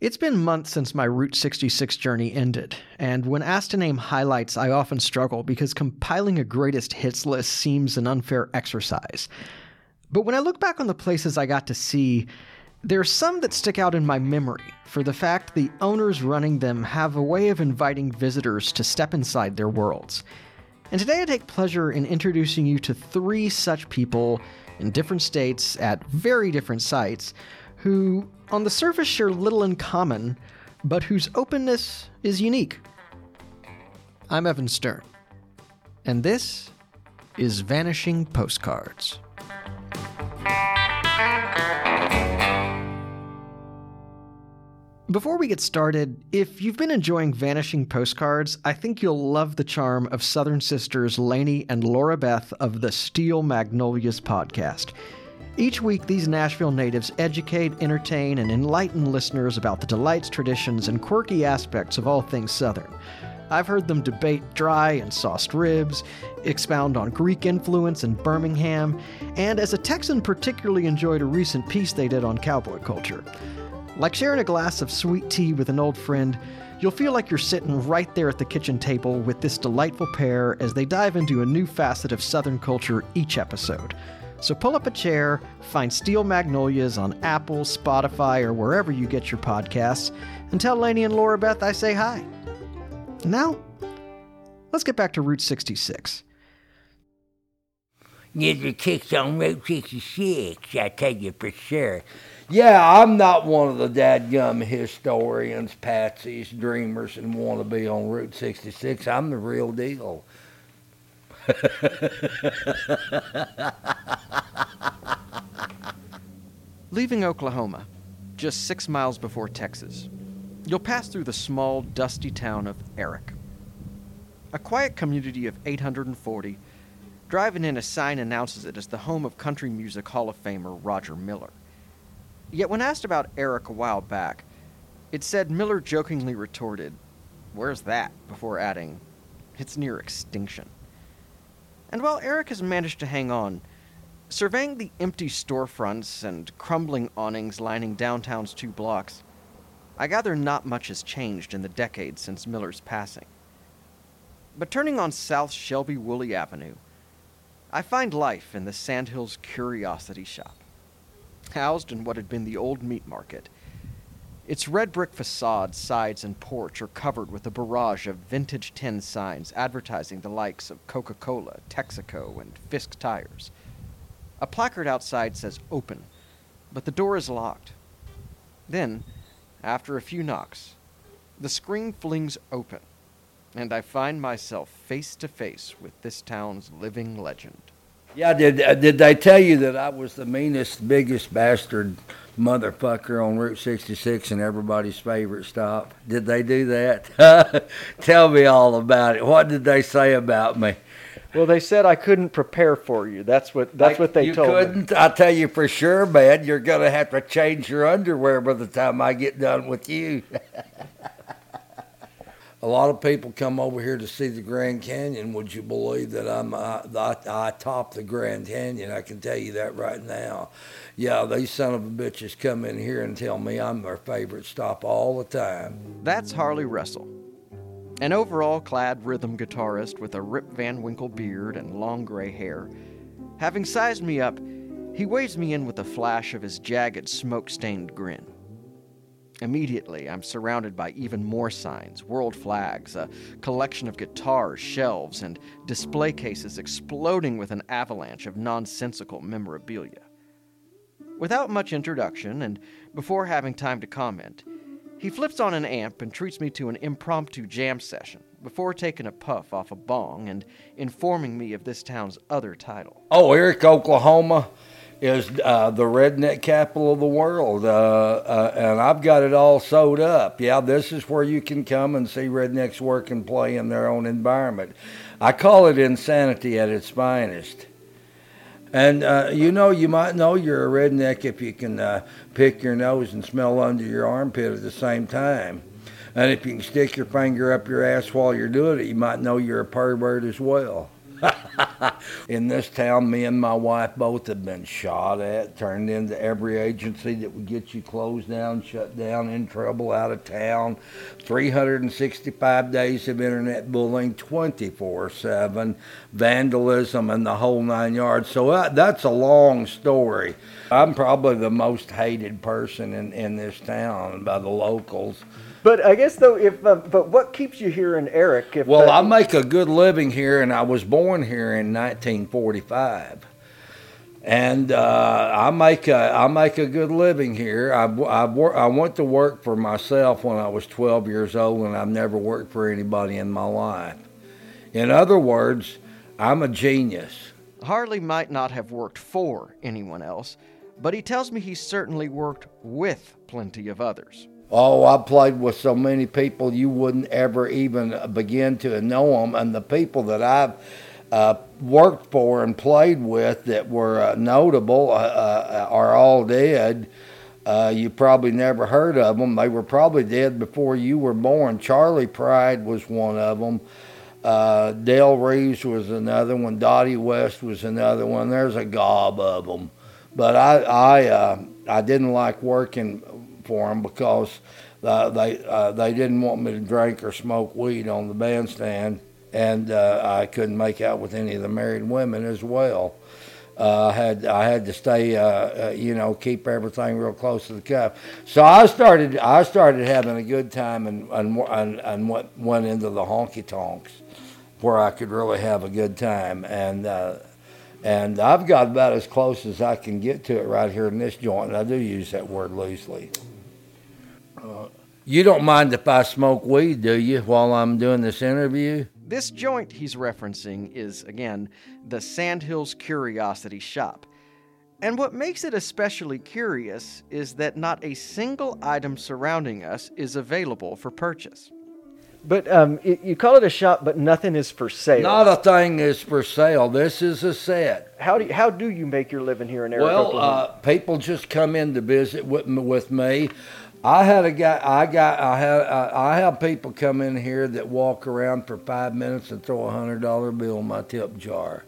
It's been months since my Route 66 journey ended, and when asked to name highlights, I often struggle because compiling a greatest hits list seems an unfair exercise. But when I look back on the places I got to see, there are some that stick out in my memory for the fact the owners running them have a way of inviting visitors to step inside their worlds. And today I take pleasure in introducing you to three such people in different states at very different sites who, on the surface, share little in common, but whose openness is unique. I'm Evan Stern, and this is Vanishing Postcards. Before we get started, if you've been enjoying Vanishing Postcards, I think you'll love the charm of Southern Sisters Lainey and Laura Beth of the Steel Magnolias podcast. Each week, these Nashville natives educate, entertain, and enlighten listeners about the delights, traditions, and quirky aspects of all things Southern. I've heard them debate dry and sauced ribs, expound on Greek influence in Birmingham, and as a Texan, particularly enjoyed a recent piece they did on cowboy culture. Like sharing a glass of sweet tea with an old friend, you'll feel like you're sitting right there at the kitchen table with this delightful pair as they dive into a new facet of Southern culture each episode. So pull up a chair, find Steel Magnolias on Apple, Spotify, or wherever you get your podcasts, and tell Lainey and Laura Beth I say hi. Now, let's get back to Route 66. Get your kicks on Route 66, I tell you for sure. Yeah, I'm not one of the dadgum historians, patsies, dreamers, and want to be on Route 66. I'm the real deal. Leaving Oklahoma, just six miles before Texas, you'll pass through the small, dusty town of Erick. A quiet community of 840, driving in a sign announces it as the home of country music Hall of Famer Roger Miller. Yet when asked about Erick a while back, it said Miller jokingly retorted, Where's that? before adding, It's near extinction. And while Erick has managed to hang on, surveying the empty storefronts and crumbling awnings lining downtown's two blocks, I gather not much has changed in the decades since Miller's passing. But turning on South Sheb Wooley Avenue, I find life in the Sandhills Curiosity Shop housed in what had been the old meat market. Its red brick facade, sides, and porch are covered with a barrage of vintage tin signs advertising the likes of Coca Cola, Texaco, and Fisk tires. A placard outside says open, but the door is locked. Then, after a few knocks, the screen flings open, and I find myself face to face with this town's living legend. Yeah, did uh, did they tell you that I was the meanest, biggest bastard motherfucker on Route 66 and everybody's favorite stop? Did they do that? tell me all about it. What did they say about me? Well, they said I couldn't prepare for you. That's what that's what they you told couldn't. me. I tell you for sure, man. You're gonna have to change your underwear by the time I get done with you. a lot of people come over here to see the Grand Canyon. Would you believe that I'm uh, I, I top the Grand Canyon? I can tell you that right now. Yeah, these son of a bitches come in here and tell me I'm their favorite stop all the time. That's Harley Russell, an overall clad rhythm guitarist with a Rip Van Winkle beard and long gray hair. Having sized me up, he waves me in with a flash of his jagged, smoke stained grin. Immediately, I'm surrounded by even more signs, world flags, a collection of guitars, shelves, and display cases exploding with an avalanche of nonsensical memorabilia. Without much introduction, and before having time to comment, he flips on an amp and treats me to an impromptu jam session before taking a puff off a bong and informing me of this town's other title. Oh, Erick, Oklahoma is uh, the redneck capital of the world, uh, uh, and I've got it all sewed up. Yeah, this is where you can come and see rednecks work and play in their own environment. I call it insanity at its finest. And uh, you know, you might know you're a redneck if you can uh, pick your nose and smell under your armpit at the same time. And if you can stick your finger up your ass while you're doing it, you might know you're a pervert as well. In this town, me and my wife both have been shot at, turned into every agency that would get you closed down, shut down, in trouble, out of town. 365 days of internet bullying, 24 7, vandalism, and the whole nine yards. So uh, that's a long story. I'm probably the most hated person in, in this town by the locals. But I guess though, if uh, but what keeps you here in Erick? If, Well, I make a good living here, and I was born here in 1945. And uh, I make a I make a good living here. I I, wor- I went to work for myself when I was 12 years old, and I've never worked for anybody in my life. In other words, I'm a genius. Harley might not have worked for anyone else, but he tells me he's certainly worked with plenty of others. Oh, I played with so many people you wouldn't ever even begin to know them, and the people that I've uh, worked for and played with that were uh, notable uh, uh, are all dead. Uh, you probably never heard of them. They were probably dead before you were born. Charley Pride was one of them. Uh, Del Reeves was another one. Dottie West was another one. There's a gob of them, but I I uh, I didn't like working for them because uh, they uh, they didn't want me to drink or smoke weed on the bandstand, and uh, I couldn't make out with any of the married women as well. Uh, I had I had to stay, uh, you know, keep everything real close to the cuff. So I started I started having a good time and and and, and went went into the honky tonks, where I could really have a good time and. And I've got about as close as I can get to it right here in this joint, I do use that word loosely. You don't mind if I smoke weed, do you, while I'm doing this interview? This joint he's referencing is, again, the Sandhills Curiosity Shop. And what makes it especially curious is that not a single item surrounding us is available for purchase. but um, y- you call it a shop, but nothing is for sale. Not a thing is for sale. This is a set. how do you, how do you make your living here in Erick, Well, uh, people just come in to visit with with me. I had a guy. I got. I had. I, I have people come in here that walk around for five minutes and throw a hundred dollar bill in my tip jar.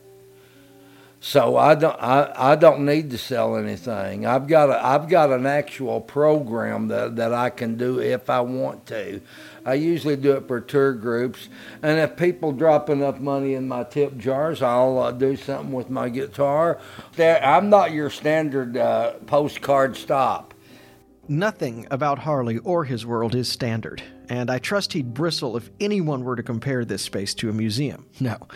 So I don't. I, I don't need to sell anything. I've got. A, I've got an actual program that that I can do if I want to. I usually do it for tour groups, and if people drop enough money in my tip jars, I'll uh, do something with my guitar. There- I'm not your standard uh, postcard stop. Nothing about Harley or his world is standard, and I trust he'd bristle if anyone were to compare this space to a museum. No.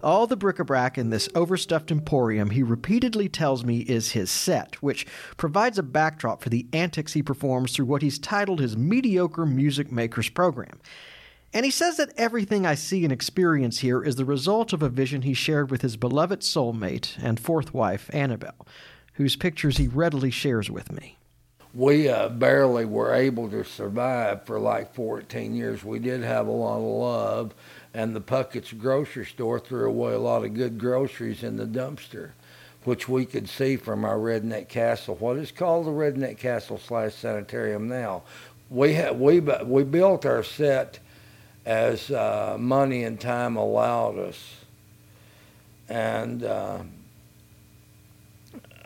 All the bric-a-brac in this overstuffed emporium he repeatedly tells me is his set, which provides a backdrop for the antics he performs through what he's titled his Mediocre Music Makers program. And he says that everything I see and experience here is the result of a vision he shared with his beloved soulmate and fourth wife, Annabelle, whose pictures he readily shares with me. We uh, barely were able to survive for like 14 years. We did have a lot of love, and the Puckett's grocery store threw away a lot of good groceries in the dumpster, which we could see from our Redneck Castle. What is called the Redneck Castle slash Sanitarium now. We had we we built our set as uh, money and time allowed us, and. Uh,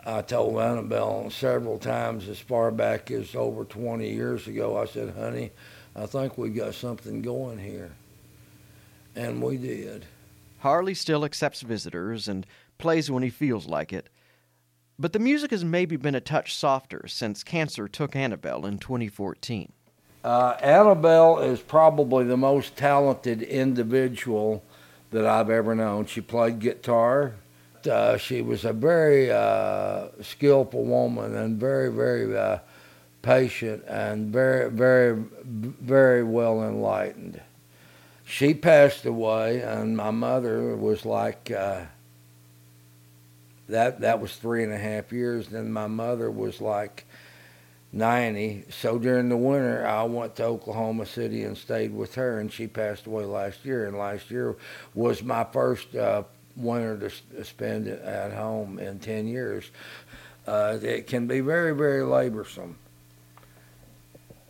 I told Annabelle several times as far back as over 20 years ago, I said, honey, I think we got something going here. And we did. Harley still accepts visitors and plays when he feels like it. But the music has maybe been a touch softer since cancer took Annabelle in 2014. Uh, Annabelle is probably the most talented individual that I've ever known. She played guitar. Uh, she was a very uh, skillful woman and very, very uh, patient and very, very, very well enlightened. She passed away, and my mother was like uh, that. That was three and a half years. Then my mother was like 90. So during the winter, I went to Oklahoma City and stayed with her, and she passed away last year. And last year was my first winter to spend at home in 10 years. Uh, it can be very, very laborsome.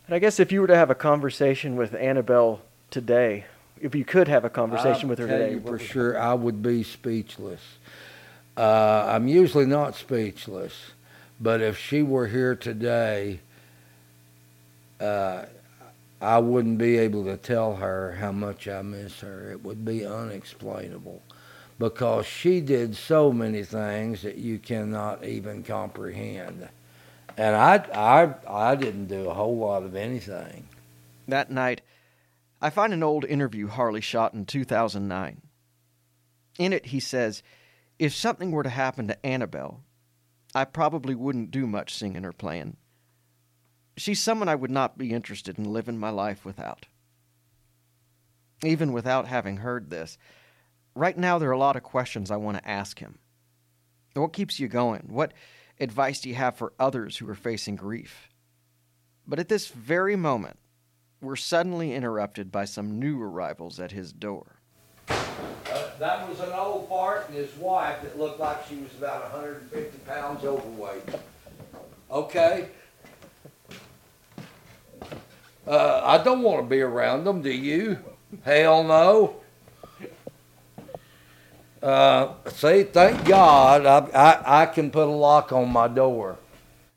and I guess if you were to have a conversation with Annabelle today, if you could have a conversation I'll with her today, you for sure, I would be speechless. Uh, I'm usually not speechless, but if she were here today, uh, I wouldn't be able to tell her how much I miss her. It would be unexplainable because she did so many things that you cannot even comprehend. And I, I, I didn't do a whole lot of anything. That night, I find an old interview Harley shot in 2009. In it, he says, If something were to happen to Annabelle, I probably wouldn't do much singing or playing. She's someone I would not be interested in living my life without. Even without having heard this, right now there are a lot of questions I want to ask him. What keeps you going? What advice do you have for others who are facing grief? But at this very moment, we're suddenly interrupted by some new arrivals at his door. Uh, that was an old fart and his wife that looked like she was about 150 pounds overweight. Okay? Uh, I don't want to be around them, do you? Hell no. Uh, see, thank God I, I, I can put a lock on my door.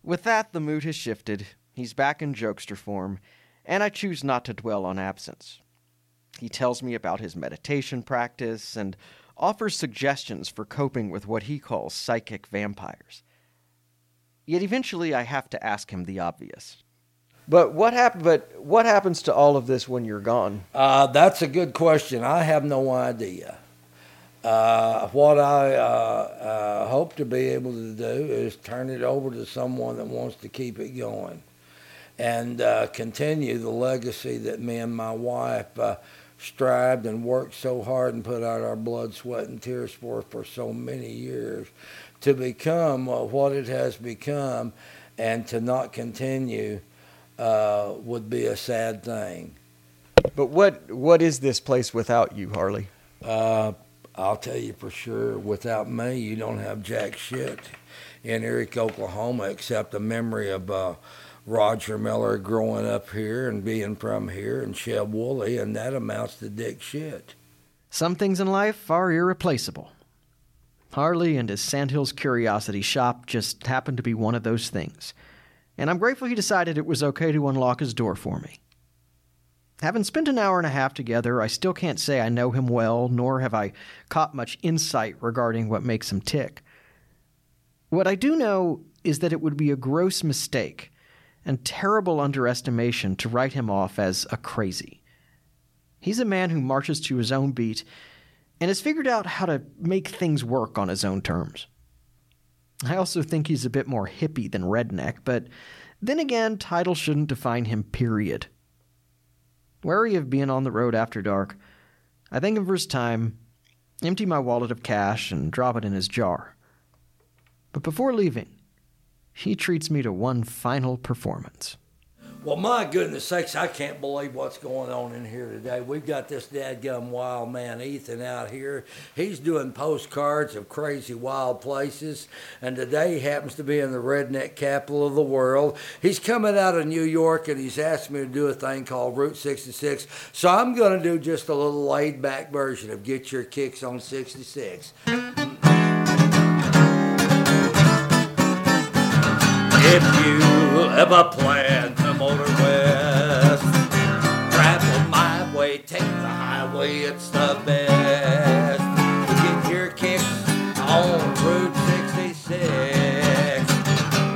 With that, the mood has shifted. He's back in jokester form, and I choose not to dwell on absence. He tells me about his meditation practice and offers suggestions for coping with what he calls psychic vampires. Yet eventually I have to ask him the obvious. But what happened? But what happens to all of this when you're gone? Uh, that's a good question. I have no idea. Uh, what I uh, uh, hope to be able to do is turn it over to someone that wants to keep it going and uh, continue the legacy that me and my wife uh, strived and worked so hard and put out our blood, sweat, and tears for for so many years to become uh, what it has become and to not continue would be a sad thing. But what what is this place without you, Harley? I'll tell you for sure, without me, you don't have jack shit in Erick, Oklahoma, except the memory of uh, Roger Miller growing up here and being from here and Sheb Wooley, and that amounts to dick shit. Some things in life are irreplaceable. Harley and his Sandhills Curiosity Shop just happened to be one of those things, and I'm grateful he decided it was okay to unlock his door for me. Having spent an hour and a half together, I still can't say I know him well, nor have I caught much insight regarding what makes him tick. What I do know is that it would be a gross mistake and terrible underestimation to write him off as a crazy. He's a man who marches to his own beat and has figured out how to make things work on his own terms. I also think he's a bit more hippie than redneck, but then again, title shouldn't define him, period. Wary of being on the road after dark, I thank him for his time, empty my wallet of cash, and drop it in his jar. But before leaving, he treats me to one final performance. Well, my goodness sakes, I can't believe what's going on in here today. We've got this dadgum wild man, Ethan, out here. He's doing postcards of crazy wild places, and today he happens to be in the redneck capital of the world. He's coming out of New York, and he's asked me to do a thing called Route 66. So I'm going to do just a little laid back version of Get Your Kicks on 66. If you ever plan motor west, travel my way, take the highway, it's the best. Get your kicks on Route 66.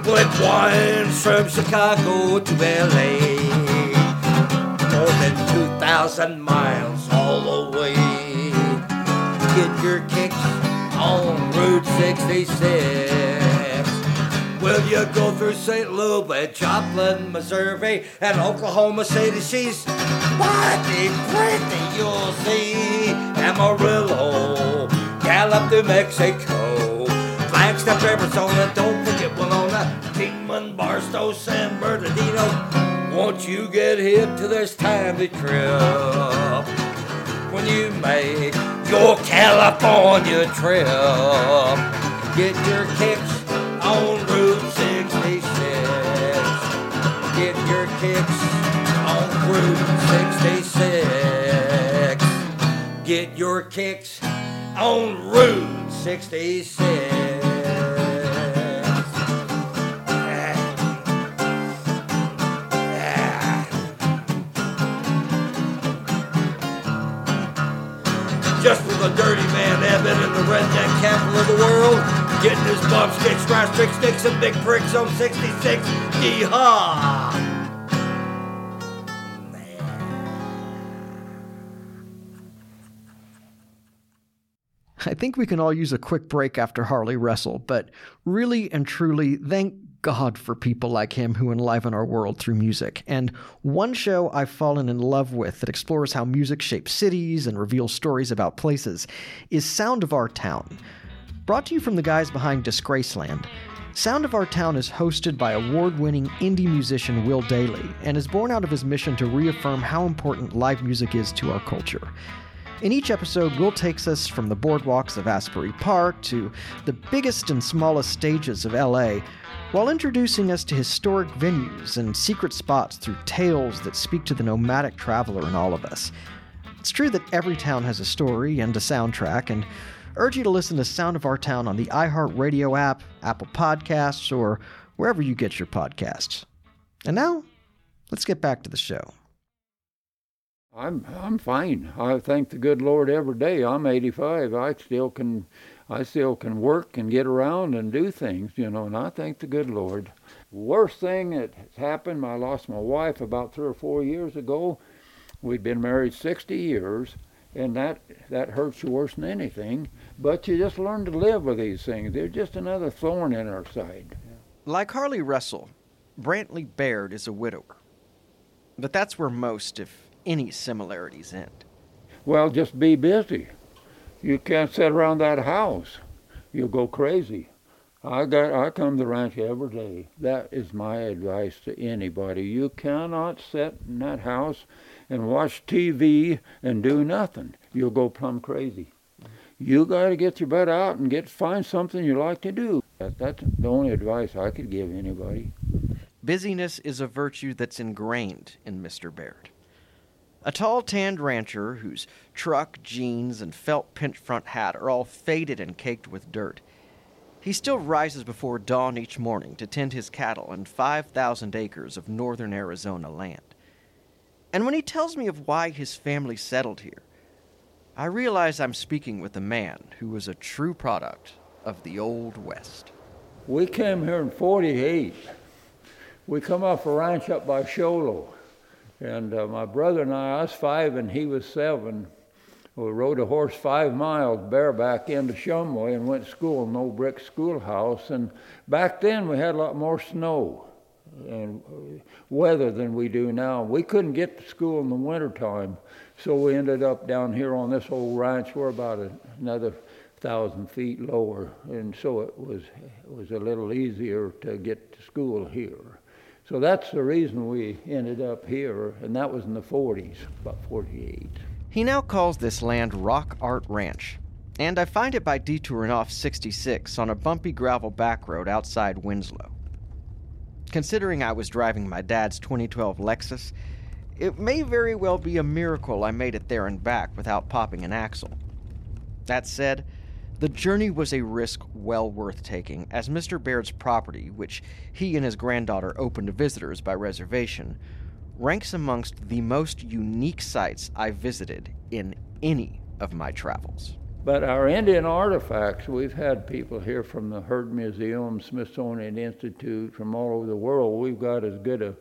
Well, it winds from Chicago to LA, more than 2,000 miles all the way. Get your kicks on Route 66. Will you go through St. Louis, Joplin, Missouri, and Oklahoma City? She's mighty pretty, you'll see. Amarillo, Gallup, New Mexico, Flagstaff, Arizona, don't forget Winona, Kingman, Barstow, San Bernardino. Won't you get hip to this time to trip? When you make your California trip, get your kicks on Route 66. Get your kicks on Route 66. Get your kicks on Route 66. Just for the dirty man Evan in the redneck capital of the world, getting his bumps, kicks, scratch, trick sticks, and big pricks on 66. Yeehaw! I think we can all use a quick break after Harley Russell, but really and truly, thank God for people like him who enliven our world through music. And one show I've fallen in love with that explores how music shapes cities and reveals stories about places is Sound of Our Town. Brought to you from the guys behind Disgraceland. Sound of Our Town is hosted by award winning indie musician Will Dailey and is born out of his mission to reaffirm how important live music is to our culture. In each episode, Will takes us from the boardwalks of Asbury Park to the biggest and smallest stages of LA, while introducing us to historic venues and secret spots through tales that speak to the nomadic traveler in all of us. It's true that every town has a story and a soundtrack, and urge you to listen to Sound of Our Town on the iHeartRadio app, Apple Podcasts, or wherever you get your podcasts. And now, let's get back to the show. I'm I'm fine. I thank the good Lord every day. I'm 85. I still can I still can work and get around and do things, you know, and I thank the good Lord. Worst thing that has happened, I lost my wife about 3 or 4 years ago. We'd been married 60 years, and that that hurts you worse than anything, but you just learn to live with these things. They're just another thorn in our side. Like Harley Russell, Brantley Baird is a widower. But that's where most, if any similarities end. Well, just be busy. You can't sit around that house. You'll go crazy. I got I come to the ranch every day. That is my advice to anybody. You cannot sit in that house and watch TV and do nothing. You'll go plumb crazy. You got to get your butt out and get find something you like to do. That, that's the only advice I could give anybody. Busyness is a virtue that's ingrained in Mr. Baird. A tall, tanned rancher whose truck, jeans, and felt pinch front hat are all faded and caked with dirt. He still rises before dawn each morning to tend his cattle and 5,000 acres of northern Arizona land. And when he tells me of why his family settled here, I realize I'm speaking with a man who was a true product of the Old West. We came here in 48. We come off a ranch up by Show Low. And uh, my brother and I, I was five and he was seven. We rode a horse five miles bareback into Shumway and went to school old brick schoolhouse. And back then we had a lot more snow and uh, weather than we do now. We couldn't get to school in the wintertime, so we ended up down here on this old ranch. We're about another thousand feet lower, and so it was it was a little easier to get to school here. So that's the reason we ended up here, and that was in the 40s, about 48. He now calls this land Rock Art Ranch, and I find it by detouring off 66 on a bumpy gravel back road outside Winslow. Considering I was driving my dad's 2012 Lexus, it may very well be a miracle I made it there and back without popping an axle. That said, the journey was a risk well worth taking, as Mr. Baird's property, which he and his granddaughter opened to visitors by reservation, ranks amongst the most unique sites I've visited in any of my travels. But our Indian artifacts, we've had people here from the Heard Museum, Smithsonian Institute, from all over the world. We've got as good a,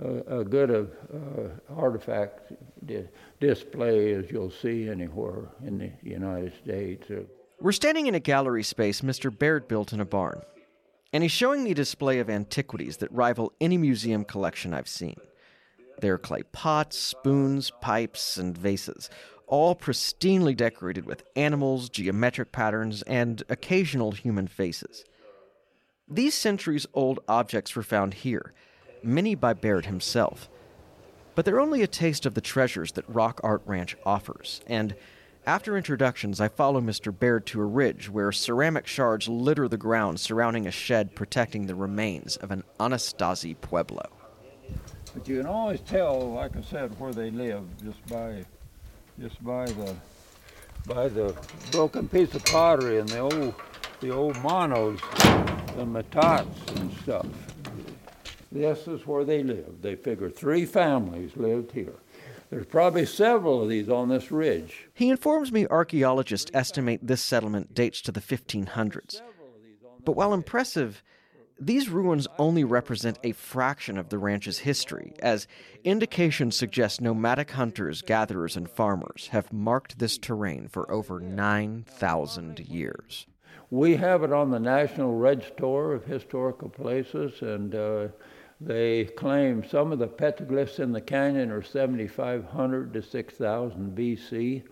a, a good a, uh, artifact di- display as you'll see anywhere in the United States. We're standing in a gallery space Mr. Baird built in a barn, and he's showing me a display of antiquities that rival any museum collection I've seen. There are clay pots, spoons, pipes, and vases, all pristinely decorated with animals, geometric patterns, and occasional human faces. These centuries old objects were found here, many by Baird himself. But they're only a taste of the treasures that Rock Art Ranch offers, and after introductions, I follow Mr. Baird to a ridge where ceramic shards litter the ground surrounding a shed protecting the remains of an Anasazi Pueblo. But you can always tell, like I said, where they live just by just by the by the broken piece of pottery and the old, the old manos, the metates and stuff. This is where they lived. They figure three families lived here. There's probably several of these on this ridge. He informs me archaeologists estimate this settlement dates to the 1500s. But while impressive, these ruins only represent a fraction of the ranch's history, as indications suggest nomadic hunters, gatherers, and farmers have marked this terrain for over 9,000 years. We have it on the National Register of Historical Places, and uh, they claim some of the petroglyphs in the canyon are 7,500 to 6,000 BC.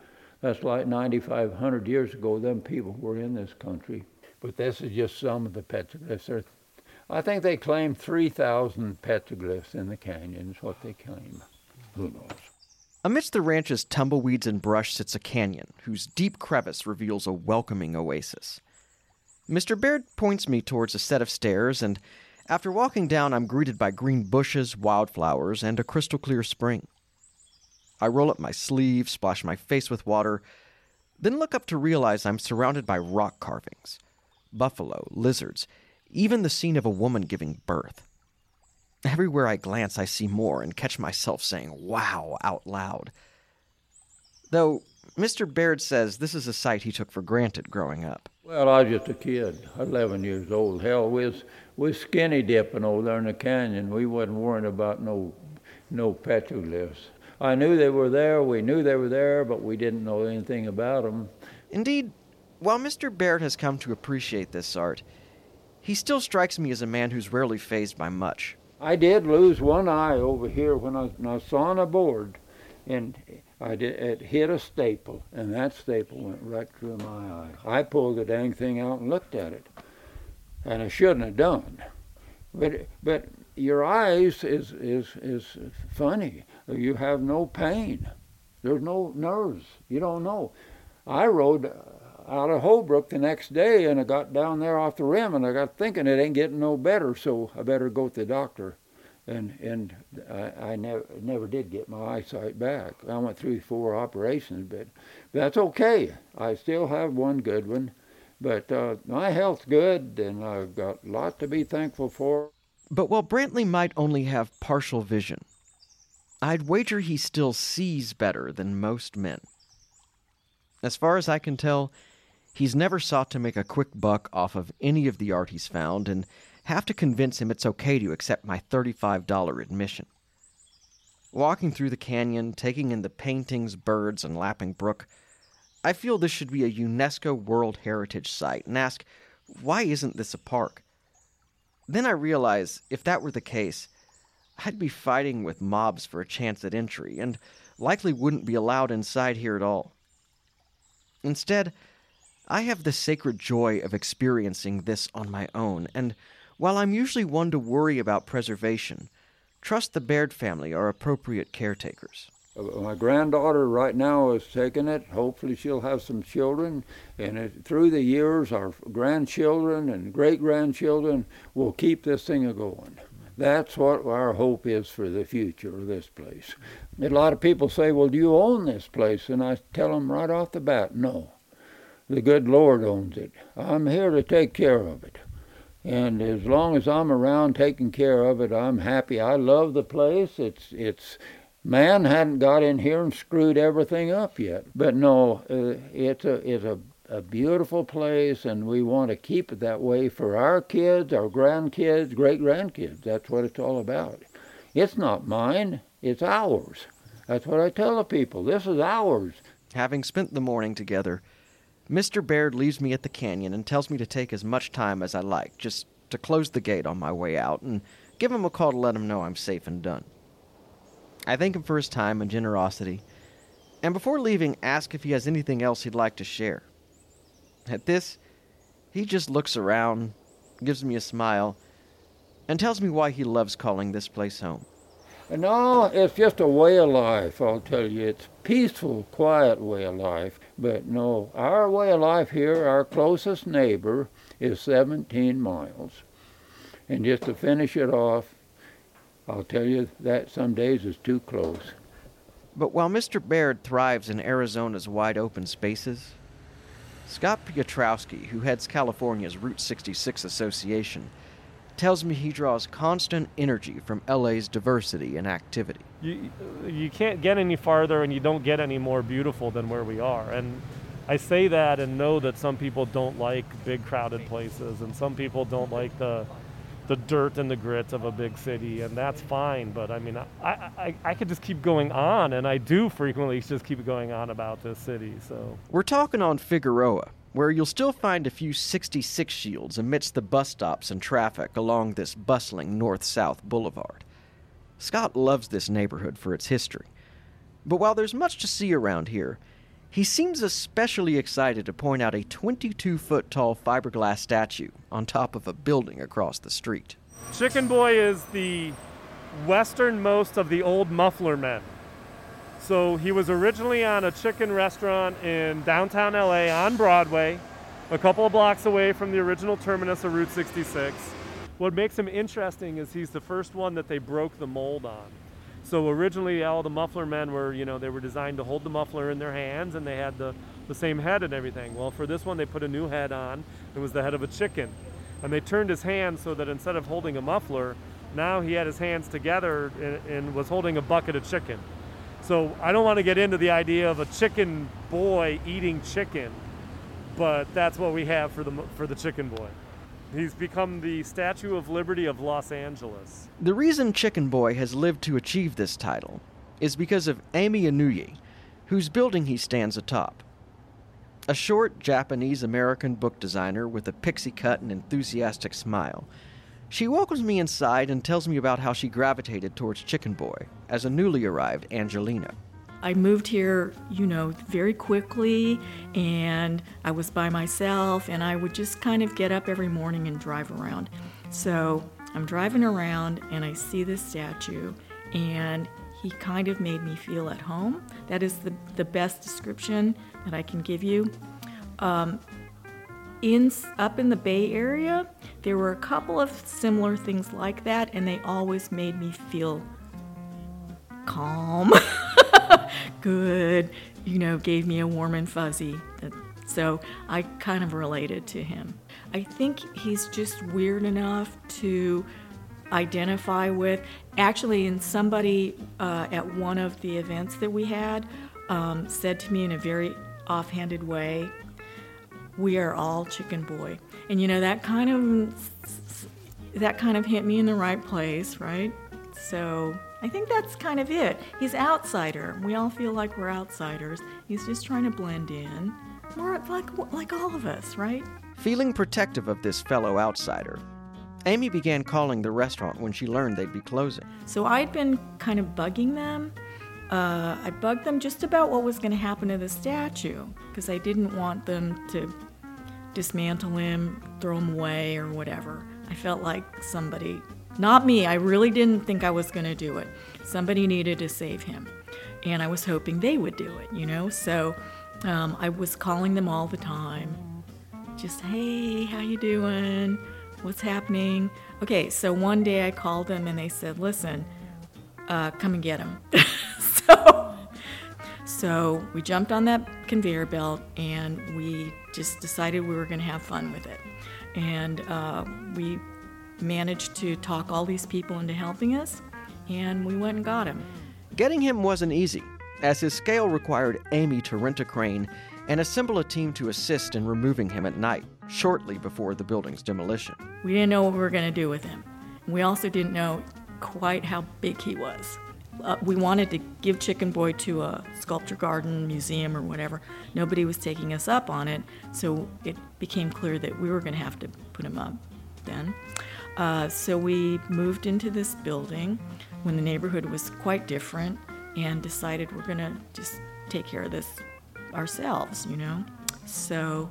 That's like 9,500 years ago, them people were in this country. But this is just some of the petroglyphs. I think they claim 3,000 petroglyphs in the canyon, is what they claim. Who knows? Amidst the ranch's tumbleweeds and brush sits a canyon whose deep crevice reveals a welcoming oasis. Mr. Baird points me towards a set of stairs, and after walking down, I'm greeted by green bushes, wildflowers, and a crystal clear spring. I roll up my sleeve, splash my face with water, then look up to realize I'm surrounded by rock carvings buffalo, lizards, even the scene of a woman giving birth. Everywhere I glance, I see more and catch myself saying, wow, out loud. Though Mr. Baird says this is a sight he took for granted growing up. Well, I was just a kid, 11 years old. Hell, we was, we was skinny dipping over there in the canyon. We wasn't worrying about no, no petroglyphs. I knew they were there, we knew they were there, but we didn't know anything about them. Indeed, while Mr. Baird has come to appreciate this art, he still strikes me as a man who's rarely fazed by much. I did lose one eye over here when I, when I saw on a board, and I did, it hit a staple, and that staple went right through my eye. I pulled the dang thing out and looked at it, and I shouldn't have done. But but your eyes is is is funny. You have no pain. There's no nerves. You don't know. I rode out of Holbrook the next day, and I got down there off the rim, and I got thinking it ain't getting no better, so I better go to the doctor. And and I, I never never did get my eyesight back. I went through four operations, but that's okay. I still have one good one, but uh, my health's good, and I've got a lot to be thankful for. But while Brantley might only have partial vision, I'd wager he still sees better than most men. As far as I can tell, He's never sought to make a quick buck off of any of the art he's found and have to convince him it's okay to accept my $35 admission. Walking through the canyon, taking in the paintings, birds, and lapping brook, I feel this should be a UNESCO World Heritage Site and ask, why isn't this a park? Then I realize if that were the case, I'd be fighting with mobs for a chance at entry and likely wouldn't be allowed inside here at all. Instead, I have the sacred joy of experiencing this on my own, and while I'm usually one to worry about preservation, trust the Baird family are appropriate caretakers. Uh, my granddaughter right now is taking it. Hopefully, she'll have some children, and it, through the years, our grandchildren and great grandchildren will keep this thing going. That's what our hope is for the future of this place. A lot of people say, Well, do you own this place? And I tell them right off the bat, No the good Lord owns it. I'm here to take care of it. And as long as I'm around taking care of it, I'm happy. I love the place. It's it's man hadn't got in here and screwed everything up yet. But no, uh, it's a it's a a beautiful place, and we want to keep it that way for our kids, our grandkids, great grandkids. That's what it's all about. It's not mine, it's ours. That's what I tell the people. This is ours. Having spent the morning together, Mr. Baird leaves me at the canyon and tells me to take as much time as I like, just to close the gate on my way out and give him a call to let him know I'm safe and done. I thank him for his time and generosity, and before leaving, ask if he has anything else he'd like to share. At this, he just looks around, gives me a smile, and tells me why he loves calling this place home. No, oh, it's just a way of life, I'll tell you. It's peaceful, quiet way of life. But no, our way of life here, our closest neighbor is 17 miles. And just to finish it off, I'll tell you that some days is too close. But while Mr. Baird thrives in Arizona's wide open spaces, Scott Piotrowski, who heads California's Route 66 Association, tells me he draws constant energy from LA's diversity and activity. You, you can't get any farther and you don't get any more beautiful than where we are. And I say that and know that some people don't like big crowded places and some people don't like the the dirt and the grit of a big city, and that's fine. But I mean, I, I, I could just keep going on, and I do frequently just keep going on about this city. So We're talking on Figueroa, where you'll still find a few 66 shields amidst the bus stops and traffic along this bustling north south boulevard. Scott loves this neighborhood for its history. But while there's much to see around here, he seems especially excited to point out a 22 foot tall fiberglass statue on top of a building across the street. Chicken Boy is the westernmost of the old muffler men. So he was originally on a chicken restaurant in downtown LA on Broadway, a couple of blocks away from the original terminus of Route 66. What makes him interesting is he's the first one that they broke the mold on. So originally all the muffler men were, you know, they were designed to hold the muffler in their hands and they had the, the same head and everything. Well, for this one they put a new head on. It was the head of a chicken. And they turned his hands so that instead of holding a muffler, now he had his hands together and, and was holding a bucket of chicken. So I don't want to get into the idea of a chicken boy eating chicken, but that's what we have for the for the chicken boy. He's become the Statue of Liberty of Los Angeles. The reason Chicken Boy has lived to achieve this title is because of Amy Inouye, whose building he stands atop. A short Japanese American book designer with a pixie cut and enthusiastic smile. She welcomes me inside and tells me about how she gravitated towards Chicken Boy as a newly arrived Angeleno. I moved here, you know, very quickly, and I was by myself, and I would just kind of get up every morning and drive around. So I'm driving around, and I see this statue, and he kind of made me feel at home. That is the, the best description that I can give you. Um, in up in the Bay Area, there were a couple of similar things like that, and they always made me feel calm, good, you know, gave me a warm and fuzzy. So I kind of related to him. I think he's just weird enough to identify with. Actually, somebody uh, at one of the events that we had um, said to me in a very offhanded way, "We are all Chicken Boy," and you know that kind of that kind of hit me in the right place, right? So I think that's kind of it. He's outsider. We all feel like we're outsiders. He's just trying to blend in. We're like like all of us, right? Feeling protective of this fellow outsider, Amy began calling the restaurant when she learned they'd be closing. So I'd been kind of bugging them. Uh, I bugged them just about what was going to happen to the statue because I didn't want them to dismantle him, throw him away, or whatever. I felt like somebody, not me, I really didn't think I was going to do it. Somebody needed to save him. And I was hoping they would do it, you know? So um, I was calling them all the time. Just, hey, how you doing? What's happening? Okay, so one day I called them and they said, listen, uh, come and get him. so, so we jumped on that conveyor belt and we just decided we were going to have fun with it. And uh, we managed to talk all these people into helping us, and we went and got him. Getting him wasn't easy, as his scale required Amy to rent a crane and assemble a team to assist in removing him at night, shortly before the building's demolition. We didn't know what we were going to do with him. We also didn't know quite how big he was. Uh, we wanted to give Chicken Boy to a sculpture garden, museum, or whatever. Nobody was taking us up on it, so it became clear that we were going to have to put him up then. Uh, so we moved into this building when the neighborhood was quite different and decided we're going to just take care of this ourselves, you know? So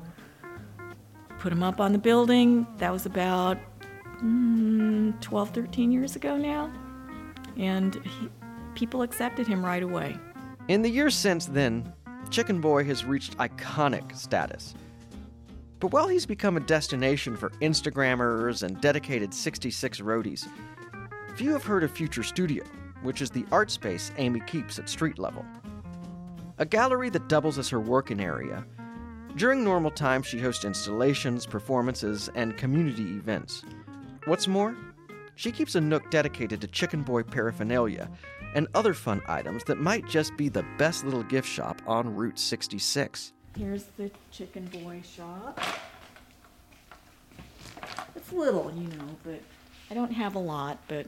put him up on the building. That was about mm, 12, 13 years ago now. And he, people accepted him right away. In the years since then, Chicken Boy has reached iconic status. But while he's become a destination for Instagrammers and dedicated 66 roadies, few have heard of Future Studio, which is the art space Amy keeps at street level. A gallery that doubles as her working area. During normal times, she hosts installations, performances, and community events. What's more, she keeps a nook dedicated to Chicken Boy paraphernalia and other fun items that might just be the best little gift shop on Route 66. Here's the Chicken Boy shop. It's little, you know, but I don't have a lot, but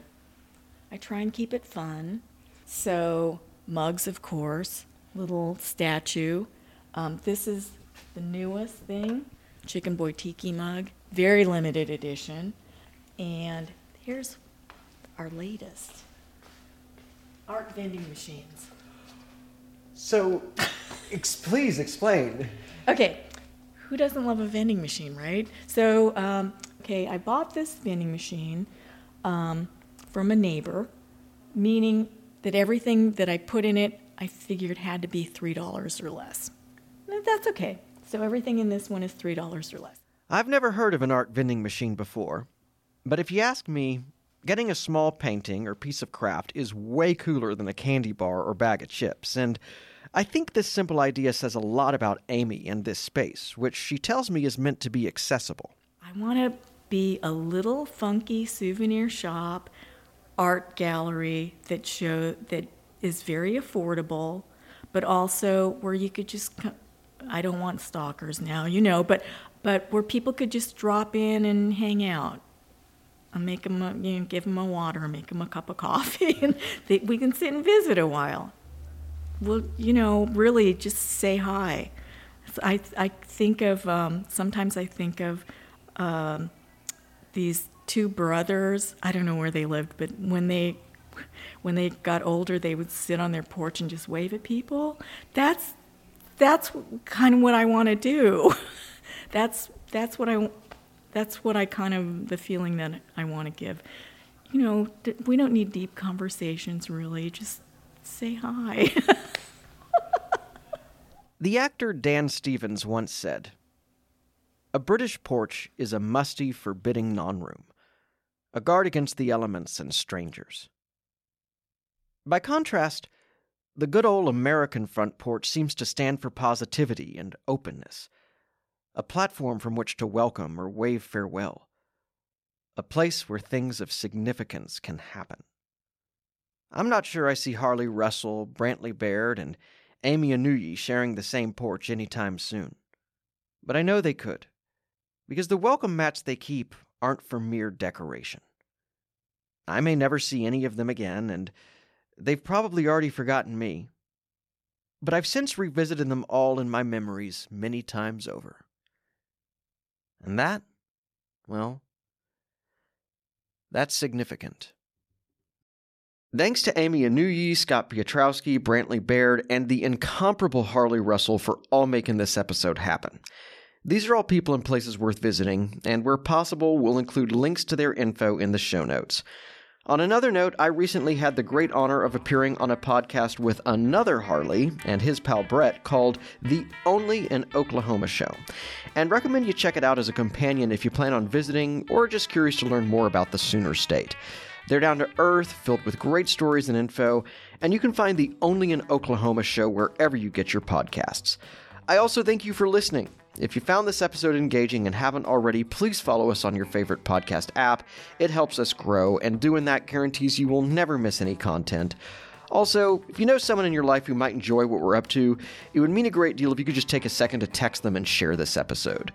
I try and keep it fun. So, mugs, of course, little statue. Um, this is the newest thing Chicken Boy Tiki mug, very limited edition. And here's our latest art vending machines. So, ex- please explain. Okay, who doesn't love a vending machine, right? So, um, okay, I bought this vending machine um, from a neighbor, meaning that everything that I put in it, I figured had to be $3 or less. That's okay. So, everything in this one is $3 or less. I've never heard of an art vending machine before, but if you ask me, getting a small painting or piece of craft is way cooler than a candy bar or bag of chips, and I think this simple idea says a lot about Amy and this space, which she tells me is meant to be accessible. I want to be a little funky souvenir shop, art gallery that show that is very affordable, but also where you could just I don't want stalkers now, you know, but but where people could just drop in and hang out. I'll make them, a, you know, give them a water, make them a cup of coffee, and they, we can sit and visit a while. Well, you know, really just say hi. So I, I think of, um, sometimes I think of um, these two brothers. I don't know where they lived, but when they, when they got older, they would sit on their porch and just wave at people. That's, that's kind of what I want to do. that's, that's what I, that's what I kind of, the feeling that I want to give. You know, we don't need deep conversations really, just say hi. The actor Dan Stevens once said, A British porch is a musty, forbidding non room, a guard against the elements and strangers. By contrast, the good old American front porch seems to stand for positivity and openness, a platform from which to welcome or wave farewell, a place where things of significance can happen. I'm not sure I see Harley Russell, Brantley Baird, and Amy Inouye sharing the same porch anytime soon. But I know they could, because the welcome mats they keep aren't for mere decoration. I may never see any of them again, and they've probably already forgotten me. But I've since revisited them all in my memories many times over. And that, well, that's significant. Thanks to Amy Inouye, Scott Piotrowski, Brantley Baird, and the incomparable Harley Russell for all making this episode happen. These are all people and places worth visiting, and where possible, we'll include links to their info in the show notes. On another note, I recently had the great honor of appearing on a podcast with another Harley and his pal Brett called The Only in Oklahoma Show, and recommend you check it out as a companion if you plan on visiting or just curious to learn more about the Sooner State. They're down to earth, filled with great stories and info, and you can find the Only in Oklahoma show wherever you get your podcasts. I also thank you for listening. If you found this episode engaging and haven't already, please follow us on your favorite podcast app. It helps us grow, and doing that guarantees you will never miss any content. Also, if you know someone in your life who might enjoy what we're up to, it would mean a great deal if you could just take a second to text them and share this episode.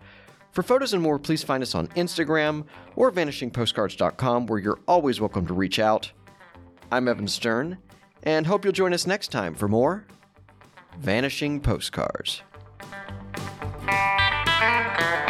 For photos and more, please find us on Instagram or vanishingpostcards.com, where you're always welcome to reach out. I'm Evan Stern, and hope you'll join us next time for more Vanishing Postcards. Thank you.